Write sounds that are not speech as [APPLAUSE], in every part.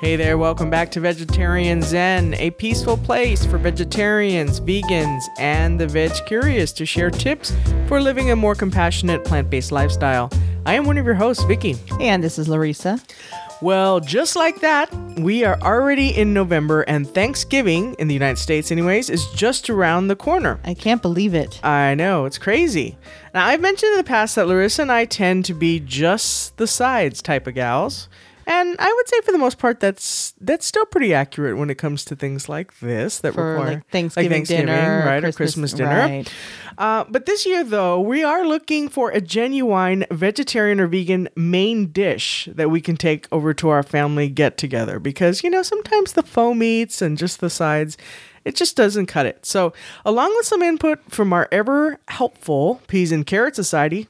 Hey there, welcome back to Vegetarian Zen, a peaceful place for vegetarians, vegans, and the veg curious to share tips for living a more compassionate plant based lifestyle. I am one of your hosts, Vicky. And this is Larissa. Well, just like that, we are already in November, and Thanksgiving, in the United States, anyways, is just around the corner. I can't believe it. I know, it's crazy. Now, I've mentioned in the past that Larissa and I tend to be just the sides type of gals. And I would say for the most part that's that's still pretty accurate when it comes to things like this that we're For require like Thanksgiving, dinner, right, or Christmas dinner. Right. Uh, but this year, though, we are looking for a genuine vegetarian or vegan main dish that we can take over to our family get together because, you know, sometimes the faux meats and just the sides, it just doesn't cut it. So, along with some input from our ever helpful Peas and Carrot Society,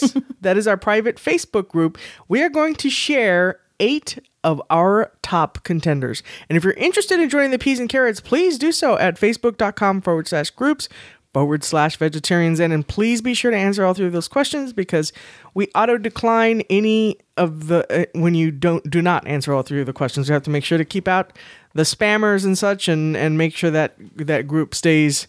guys? [LAUGHS] that is our private Facebook group. We are going to share eight of our top contenders. And if you're interested in joining the Peas and Carrots, please do so at facebook.com forward slash groups forward slash vegetarians and, and please be sure to answer all three of those questions because we auto decline any of the uh, when you don't do not answer all three of the questions we have to make sure to keep out the spammers and such and and make sure that that group stays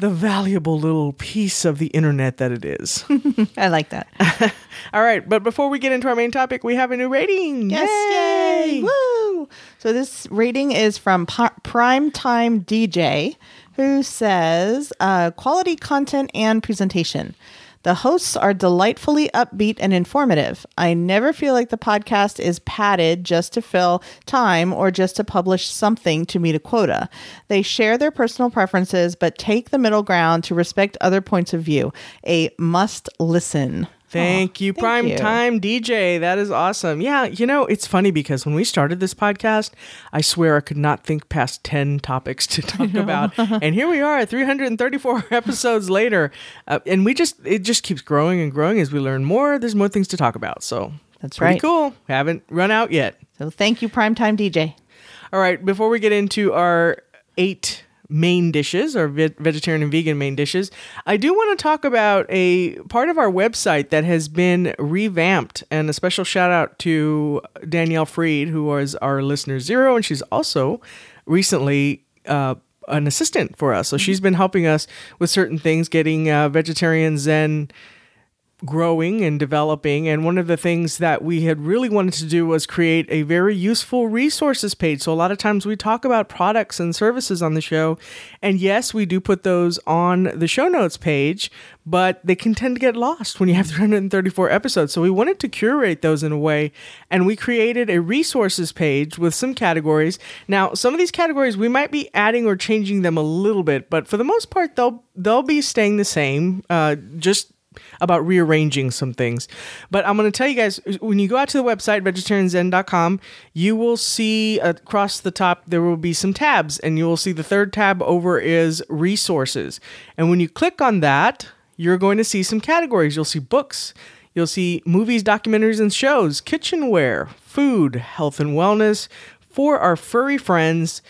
the valuable little piece of the internet that it is [LAUGHS] I like that. [LAUGHS] all right but before we get into our main topic we have a new rating Yes, yay! Woo! So this rating is from pa- Primetime DJ, who says uh, quality content and presentation. The hosts are delightfully upbeat and informative. I never feel like the podcast is padded just to fill time or just to publish something to meet a quota. They share their personal preferences, but take the middle ground to respect other points of view. A must listen. Thank you, thank Prime you. Time DJ. That is awesome. Yeah, you know, it's funny because when we started this podcast, I swear I could not think past 10 topics to talk [LAUGHS] about. and here we are, 334 [LAUGHS] episodes later. Uh, and we just, it just keeps growing and growing as we learn more. There's more things to talk about. So That's pretty right. cool. Haven't run out yet. So thank you, Prime Time DJ. All right, before we get into our eight main dishes, or ve- vegetarian and vegan main dishes, I do want to talk about a part of our website that has been revamped. And a special shout out to Danielle Freed, who was our listener zero, and she's also recently. Uh, an assistant for us. So she's been helping us with certain things, getting uh, vegetarian Zen growing and developing. And one of the things that we had really wanted to do was create a very useful resources page. So a lot of times we talk about products and services on the show. And yes, we do put those on the show notes page, but they can tend to get lost when you have [LAUGHS] 334 episodes. So we wanted to curate those in a way. And we created a resources page with some categories. Now, some of these categories we might be adding or changing them a little bit, but for the most part, they'll they'll be staying the same. Uh, just about rearranging some things. But I'm going to tell you guys when you go out to the website, vegetarianzen.com, you will see across the top there will be some tabs, and you will see the third tab over is resources. And when you click on that, you're going to see some categories. You'll see books, you'll see movies, documentaries, and shows, kitchenware, food, health and wellness for our furry friends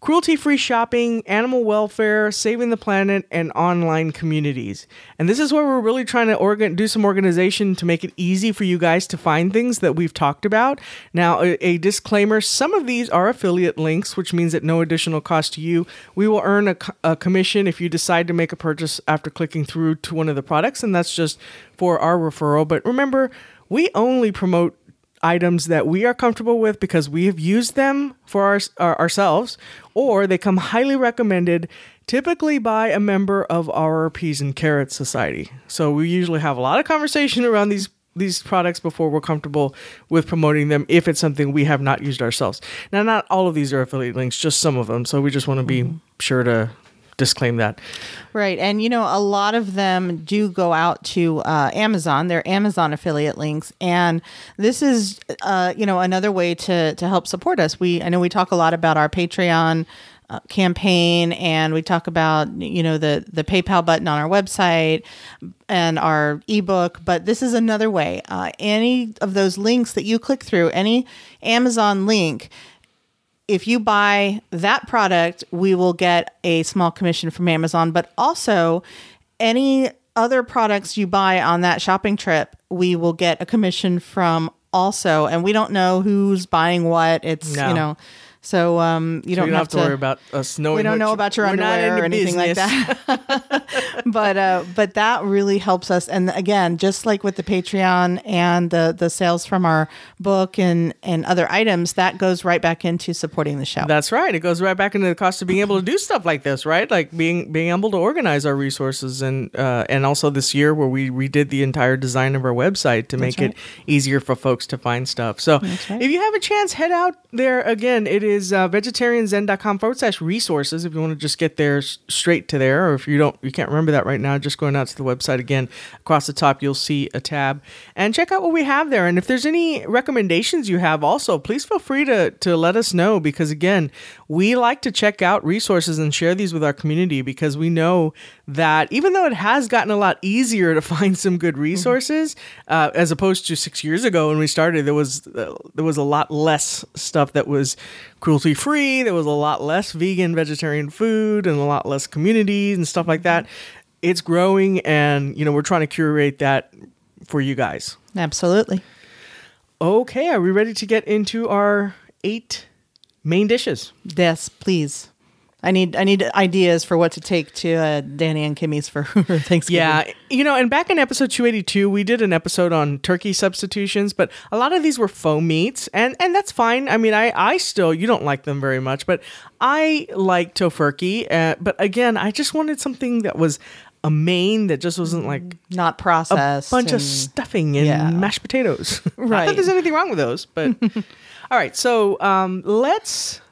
cruelty free shopping, animal welfare, saving the planet, and online communities. And this is where we're really trying to organ- do some organization to make it easy for you guys to find things that we've talked about. Now, a, a disclaimer some of these are affiliate links, which means at no additional cost to you. We will earn a, a commission if you decide to make a purchase after clicking through to one of the products, and that's just for our referral. But remember, we only promote items that we are comfortable with because we have used them for our, our, ourselves or they come highly recommended typically by a member of our peas and carrots society. So we usually have a lot of conversation around these these products before we're comfortable with promoting them if it's something we have not used ourselves. Now not all of these are affiliate links just some of them. So we just want to be mm-hmm. sure to disclaim that Right. And, you know, a lot of them do go out to uh, Amazon. They're Amazon affiliate links. And this is, uh, you know, another way to, to help support us. We, I know we talk a lot about our Patreon uh, campaign and we talk about, you know, the, the PayPal button on our website and our ebook, but this is another way. Uh, any of those links that you click through, any Amazon link, if you buy that product, we will get a small commission from Amazon, but also any other products you buy on that shopping trip, we will get a commission from also, and we don't know who's buying what. It's No. you know, so um, you So don't, you don't have to, to worry about us knowing. we don't know about your underwear or anything like that. [LAUGHS] but uh, but that really helps us. And again, just like with the Patreon and the the sales from our book and and other items, that goes right back into supporting the show. That's right. It goes right back into the cost of being able to do stuff like this, right? Like being being able to organize our resources and uh, and also this year where we redid the entire design of our website to make right. it easier for folks to find stuff. So right. if you have a chance, head out there again. It is uh, vegetarianzen.com forward slash resources if you want to just get there straight to there, or if you don't, you can't remember that right now. Just going out to the website again. Across the top, you'll see a tab and check out what we have there. And if there's any recommendations you have, also please feel free to to let us know because again, we like to check out resources and share these with our community because we know that even though it has gotten a lot easier to [LAUGHS] find some good resources uh, as opposed to six years ago when we started, there was uh, there was a lot less stuff that was cruelty free. There was a lot less vegan, vegetarian food, and a lot less communities and stuff like that. It's growing, and you know we're trying to curate that for you guys. Absolutely. Okay, are we ready to get into our eight main dishes? Yes, please. I need I need ideas for what to take to uh, Danny and Kimmy's for [LAUGHS] Thanksgiving. Yeah, you know, and back in episode 282, we did an episode on turkey substitutions, but a lot of these were faux meats, and and that's fine. I mean, I I still you don't like them very much, but I like Tofurky. Uh, but again, I just wanted something that was a main that just wasn't like not processed, a bunch of stuffing and yeah. mashed potatoes. [LAUGHS] Not that Right. there's anything wrong with those, but [LAUGHS] all right. So um, let's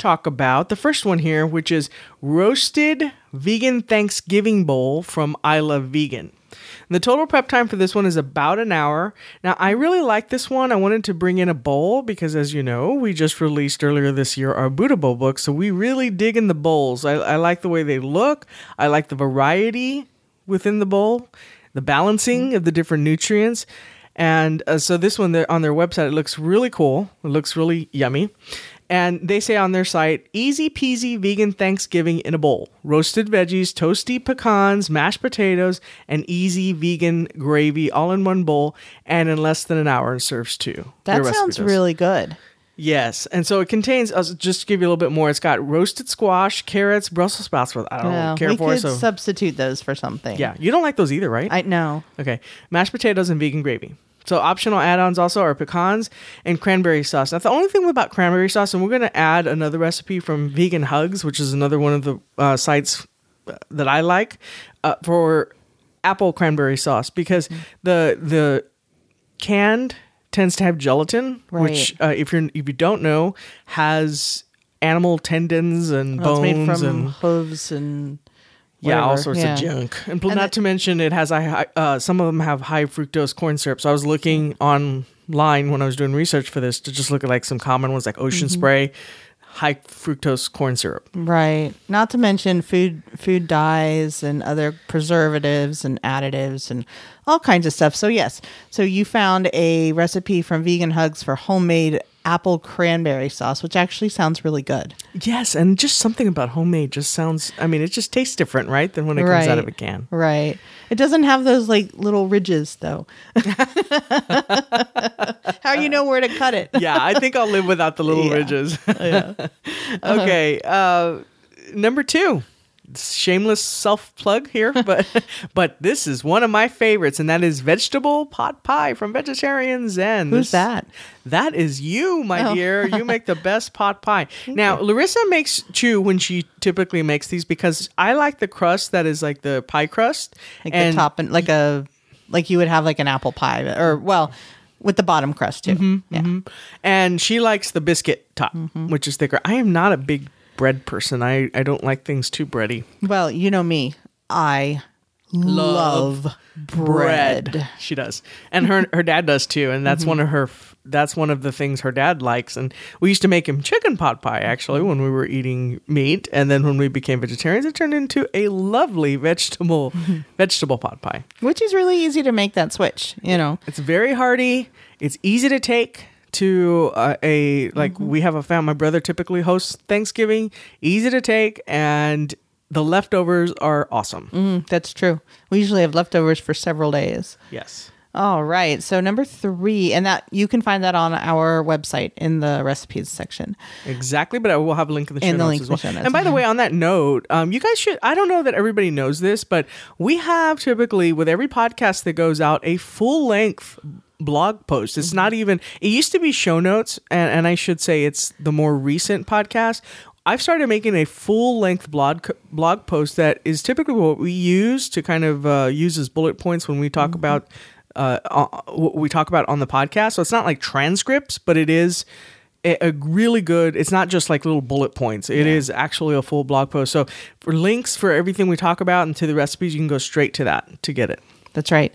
talk about the first one here, which is roasted vegan Thanksgiving bowl from I Love Vegan. The total prep time for this one is about an hour. Now, I really like this one. I wanted to bring in a bowl because, as you know, we just released earlier this year our Buddha Bowl book. So we really dig in the bowls. I, I like the way they look, I like the variety within the bowl, the balancing of the different nutrients. And uh, so this one on their website, it looks really cool. It looks really yummy. And they say on their site, easy peasy vegan Thanksgiving in a bowl. Roasted veggies, toasty pecans, mashed potatoes, and easy vegan gravy all in one bowl and in less than an hour and serves two. That sounds really good. Yes, and so it contains. Uh, just to give you a little bit more, it's got roasted squash, carrots, Brussels sprouts. With I don't care we for could so. substitute those for something. yeah, you don't like those either, right? I know. Okay. Mashed potatoes and vegan gravy. So optional add-ons also are pecans and cranberry sauce. Now the only thing about cranberry sauce, and we're going to add another recipe from Vegan Hugs, which is another one of the uh, sites uh, that I like uh, for apple cranberry sauce. Because the the canned tends to have gelatin, which uh, if you're if you don't know has animal tendons and Well, bones made from and hooves and yeah, all sorts Yeah. of junk. And, pl- And not it- to mention, it has high, uh, some of them have high fructose corn syrup. So I was looking online when I was doing research for this to just look at like some common ones like Ocean Mm-hmm. Spray, high fructose corn syrup. Right. Not to mention food food dyes and other preservatives and additives and all kinds of stuff. So yes. So you found a recipe from Vegan Hugs for homemade apple cranberry sauce, which actually sounds really good. Yes, and just something about homemade just sounds. I mean, it just tastes different, right, than when it comes out of a can. Right. It doesn't have those like little ridges though. [LAUGHS] How you know where to cut it? yeah, I think I'll live without the little [LAUGHS] Yeah. ridges. [LAUGHS] okay, uh, number two. Shameless self plug here, [LAUGHS] but but this is one of my favorites, and that is vegetable pot pie from Vegetarian Zen. Who's This- that? That is you, my Oh. dear. You [LAUGHS] make the best pot pie. now, Larissa makes chew when she typically makes these because I like the crust that is like the pie crust, Like and the top and like a like you would have like an apple pie or well with the bottom crust too. Mm-hmm, yeah. and she likes the biscuit top, Mm-hmm. which is thicker. I am not a big bread person. I, I don't like things too bready. Well, you know me. I love, bread. She does, and her her dad does too. And that's Mm-hmm. one of her. That's one of the things her dad likes. And we used to make him chicken pot pie actually when we were eating meat. And then when we became vegetarians, it turned into a lovely vegetable [LAUGHS] vegetable pot pie. Which is really easy to make that switch, you know. It's very hearty. It's easy to take to uh, a like Mm-hmm. we have a family. My brother typically hosts Thanksgiving. Easy to take, and the leftovers are awesome. Mm, that's true. We usually have leftovers for several days. Yes. All right. So number three, and that you can find that on our website in the recipes section. Exactly, but I will have a link in the show In the notes link as well. notes. And by the way, on that note, um, you guys should. I don't know that everybody knows this, but we have typically with every podcast that goes out a full length blog post. It's not even. It used to be show notes, and, and I should say it's the more recent podcast. I've started making a full length blog blog post that is typically what we use to kind of uh, use as bullet points when we talk Mm-hmm. about uh, uh, what we talk about on the podcast. So it's not like transcripts, but it is a, a really good. It's not just like little bullet points. It is actually a full blog post. So for links for everything we talk about and to the recipes, you can go straight to that to get it. That's right.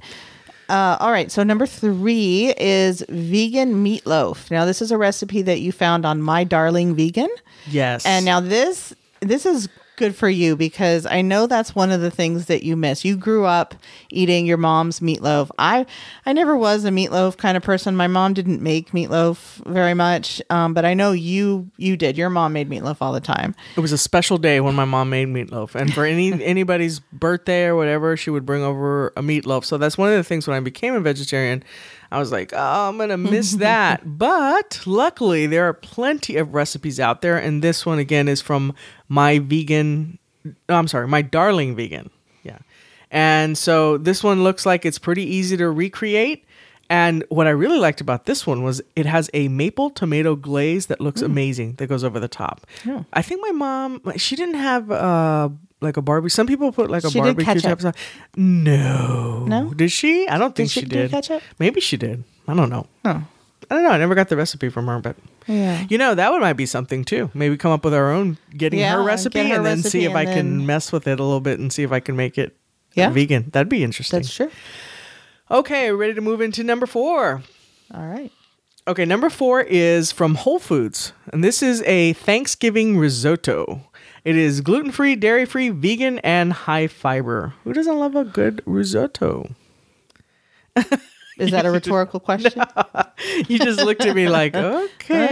Uh, all right. So number three is vegan meatloaf. Now this is a recipe that you found on My Darling Vegan, Yes. and now this this is good for you because I know that's one of the things that you miss. You grew up eating your mom's meatloaf. I I never was a meatloaf kind of person. My mom didn't make meatloaf very much, um, but I know you you did. Your mom made meatloaf all the time. It was a special day when my mom made meatloaf, and for any [LAUGHS] anybody's birthday or whatever, she would bring over a meatloaf. So that's one of the things when I became a vegetarian, I was like, oh, I'm gonna miss that. [LAUGHS] But luckily, there are plenty of recipes out there, and this one again is from my vegan. no, I'm sorry, my darling vegan. Yeah, and so this one looks like it's pretty easy to recreate. And what I really liked about this one was it has a maple tomato glaze that Mm. looks amazing that goes over the top. I think my mom she didn't have uh like a barbecue. Some people put like a She did barbecue ketchup. type stuff. No, No? Did she? I don't think she she, do did. ketchup? Maybe she did. I don't know. Oh, I don't know. I never got the recipe from her, but yeah. you know that one might be something too. Maybe come up with our own, getting Yeah, her recipe, get her and then recipe see if I then- can mess with it a little bit and see if I can make it Yeah. vegan. That'd be interesting. That's true. Okay, ready to move into number four. All right. Okay, number four is from Whole Foods, and this is a Thanksgiving risotto. It is gluten free, dairy free, vegan, and high fiber. Who doesn't love a good risotto? Is that a [LAUGHS] rhetorical question? [LAUGHS] You just looked at me like, [LAUGHS] okay.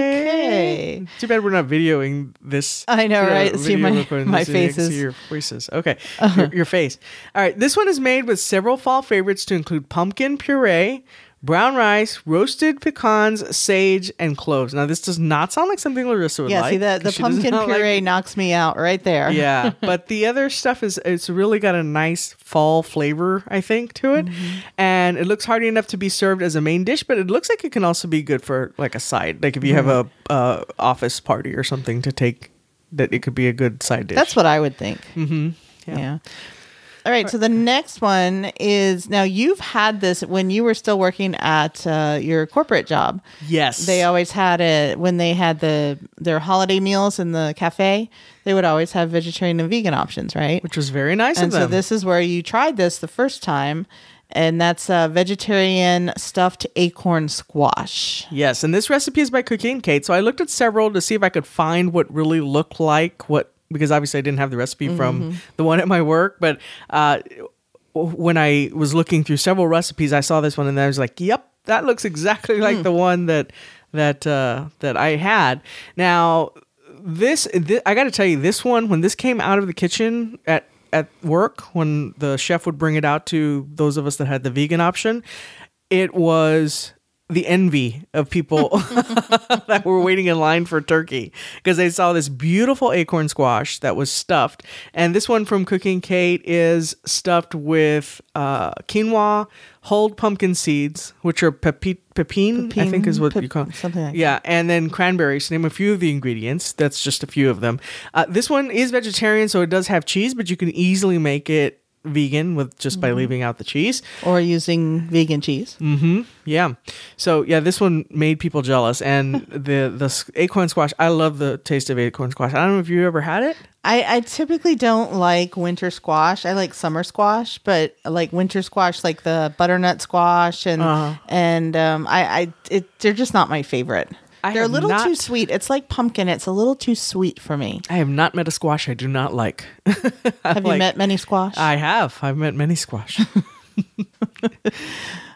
Okay. Too bad we're not videoing this. I know, uh, right? See my- my this so you can faces. See your faces. Okay, your, your face. All right, this one is made with several fall favorites to include pumpkin puree, brown rice, roasted pecans, sage, and cloves. Now, this does not sound like something Larissa would like. yeah, like. see that the pumpkin not like- puree knocks me out right there. yeah, [LAUGHS] but the other stuff is it's really got a nice fall flavor, I think, to it, Mm-hmm. and it looks hearty enough to be served as a main dish. But it looks like it can also be good for like a side, like if you have a Mm-hmm. uh, office party or something to take. That it could be a good side dish. That's what I would think. mm-hmm. Yeah. All right. So the next one is now you've had this when you were still working at uh, your corporate job. Yes, They always had it when they had the their holiday meals in the cafe. They would always have vegetarian and vegan options, right? which was very nice and of them. so this is where you tried this the first time, and that's a vegetarian stuffed acorn squash. Yes, and this recipe is by Cookie and Kate. So I looked at several to see if I could find what really looked like what because obviously I didn't have the recipe Mm-hmm. from [LAUGHS] the one at my work, but uh, when I was looking through several recipes, I saw this one and I was like, "Yep, that looks exactly like Hmm. the one that that uh, that I had." Now, this, thi- I got to tell you, this one when this came out of the kitchen at at work when the chef would bring it out to those of us that had the vegan option, it was the envy of people [LAUGHS] [LAUGHS] that were waiting in line for turkey because they saw this beautiful acorn squash that was stuffed. And this one from Cookie and Kate is stuffed with uh, quinoa, whole pumpkin seeds, which are pepi- pepine, I think is what Pep- you call it. something like Yeah, and then cranberries. To name a few of the ingredients. That's just a few of them. Uh, this one is vegetarian, so it does have cheese, but you can easily make it vegan with just by leaving out the cheese. or using vegan cheese. Mm-hmm. Yeah. So yeah, this one made people jealous, and [LAUGHS] the the acorn squash. I love the taste of acorn squash. I don't know if you ever had it. I, I typically don't like winter squash. I like summer squash, but I like winter squash, like the butternut squash, and Uh-huh. and um, I, I it, they're just not my favorite. I they're a little too sweet. It's like pumpkin. It's a little too sweet for me. I have not met a squash I do not like. [LAUGHS] Have you met many squash? I have. I've met many squash. [LAUGHS]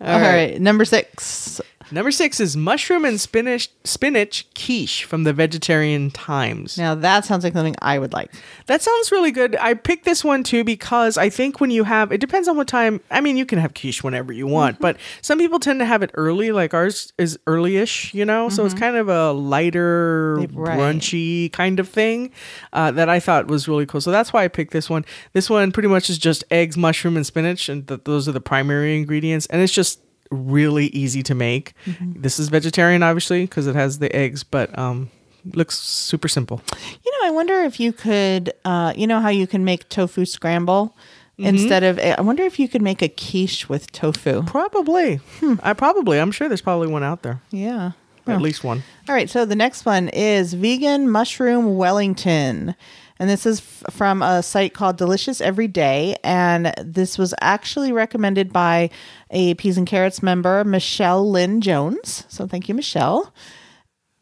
All right. number six. Number six is mushroom and spinach spinach quiche from the Vegetarian Times. Now that sounds like something I would like. That sounds really good. I picked this one too because I think when you have it depends on what time. I mean, you can have quiche whenever you want, but some people tend to have it early. Like ours is early-ish, you know. So it's kind of a lighter, Right. brunchy kind of thing uh, that I thought was really cool. So that's why I picked this one. This one pretty much is just eggs, mushroom, and spinach, and th- those are the primary ingredients. And it's just really easy to make. This is vegetarian, obviously, because it has the eggs, but um, looks super simple. You know, I wonder if you could, uh, you know, how you can make tofu scramble instead of. I wonder if you could make a quiche with tofu. Probably. I probably. I'm sure there's probably one out there. Yeah. At least one. All right, so the next one is vegan mushroom Wellington. And this is f- from a site called Delicious Every Day. And this was actually recommended by a Peas and Carrots member, Michelle Lynn Jones. So thank you, Michelle.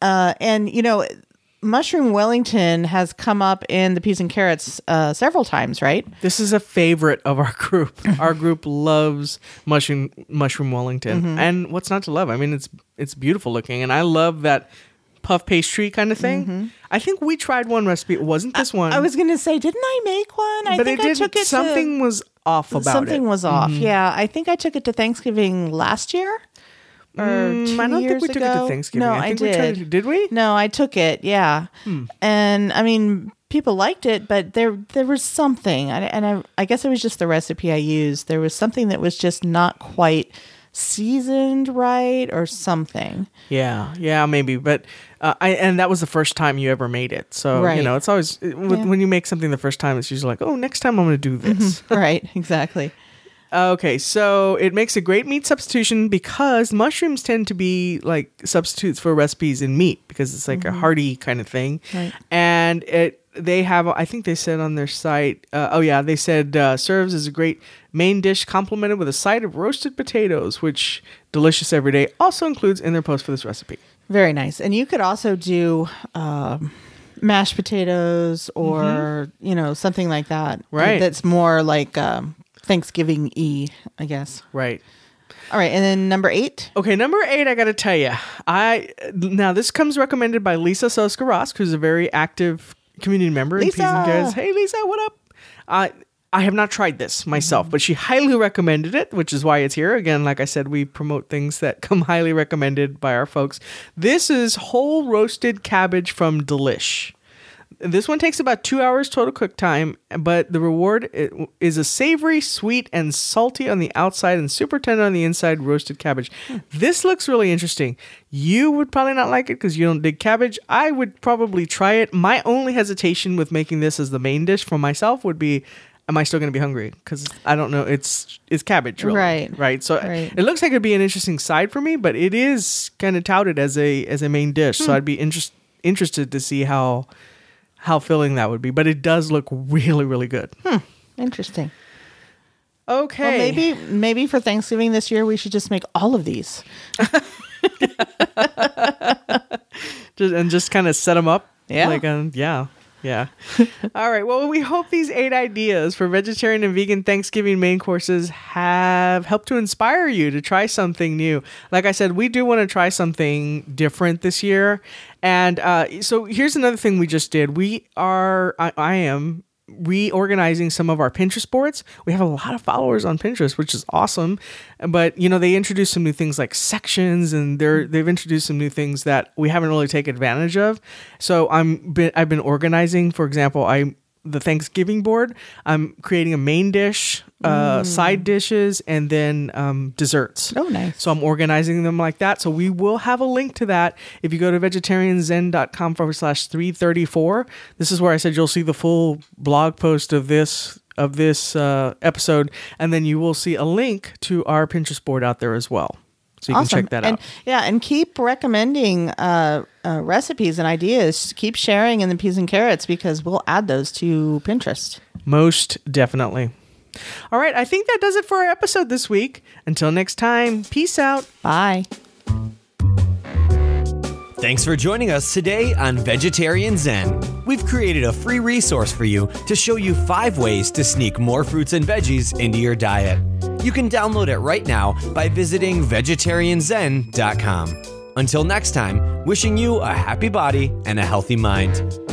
Uh, and, you know, mushroom Wellington has come up in the Peas and Carrots uh, several times, right? This is a favorite of our [LAUGHS] group. our group loves mushroom mushroom Wellington, and what's not to love? I mean, it's it's beautiful looking, and I love that puff pastry kind of thing. I think we tried one recipe. It wasn't this one, I was going to say, didn't I make one? I but think I took it to- something was off about something it. Something was off. Yeah, I think I took it to Thanksgiving last year. Or Mm, I don't think years we took it to Thanksgiving. No, I I, think did. we tried it- did we? Hmm. No, I took it. Yeah, and I mean, people liked it, but there there was something, and, and I I guess it was just the recipe I used. There was something that was just not quite seasoned right, or something. Yeah, yeah, maybe. But uh, I and that was the first time you ever made it. So you know, it's always with, Yeah. when you make something the first time, it's usually like, oh, next time I'm going to do this. [LAUGHS] right, exactly. Okay, so it makes a great meat substitution because mushrooms tend to be like substitutes for recipes in meat because it's like a hearty kind of thing. Right. And it they have I think they said on their site uh, oh yeah, they said uh, serves as a great main dish complemented with a side of roasted potatoes which delicious every day also includes in their post for this recipe. Very nice. And you could also do um, mashed potatoes or, you know, something like that. Mm-hmm. Right. That's more like um, Thanksgiving E, I guess. Right. All right. And then number eight. Okay, number eight, I got to tell you, I now this comes recommended by Lisa Soska Rosk, who's a very active community member in Peas and Lisa! Hey, Lisa, what up? Uh, I have not tried this myself, mm-hmm. but she highly recommended it, which is why it's here. Again, like I said, we promote things that come highly recommended by our folks. This is whole roasted cabbage from Delish. This one takes about two hours total cook time, but the reward is a savory, sweet, and salty on the outside and super tender on the inside roasted cabbage. Hmm. This looks really interesting. You would probably not like it because you don't dig cabbage. I would probably try it. My only hesitation with making this as the main dish for myself would be. Am I still going to be hungry? Because I don't know. It's it's cabbage, really. Right. Right. So Right. it looks like it'd be an interesting side for me, but it is kind of touted as a as a main dish. So I'd be interest, interested to see how how filling that would be. But it does look really really good. Hmm. Interesting. Okay. Well, maybe maybe for Thanksgiving this year we should just make all of these. [LAUGHS] just, and just kind of set them up. Yeah. Like um, yeah. Yeah. [LAUGHS] All right. Well, we hope these eight ideas for vegetarian and vegan Thanksgiving main courses have helped to inspire you to try something new. Like I said, we do want to try something different this year. And uh, so here's another thing we just did. We are, I, I am reorganizing some of our Pinterest boards. We have a lot of followers on Pinterest, which is awesome. But you know, they introduced some new things like sections, and they're they've introduced some new things that we haven't really taken advantage of. So I'm been, I've been organizing. For example, I the Thanksgiving board. I'm creating a main dish, uh, side dishes, and then um, desserts. Oh, nice. So I'm organizing them like that. So we will have a link to that if you go to vegetarianzen.com forward slash 334. This is where I said you'll see the full blog post of this of this uh, episode, and then you will see a link to our Pinterest board out there as well. So you awesome. can check that and, out. Yeah, and keep recommending uh, uh, recipes and ideas. Keep sharing in the peas and carrots because we'll add those to Pinterest. Most definitely. All right, I think that does it for our episode this week. Until next time, peace out. Bye. Thanks for joining us today on Vegetarian Zen. We've created a free resource for you to show you five ways to sneak more fruits and veggies into your diet. You can download it right now by visiting vegetarianzen.com. Until next time, wishing you a happy body and a healthy mind.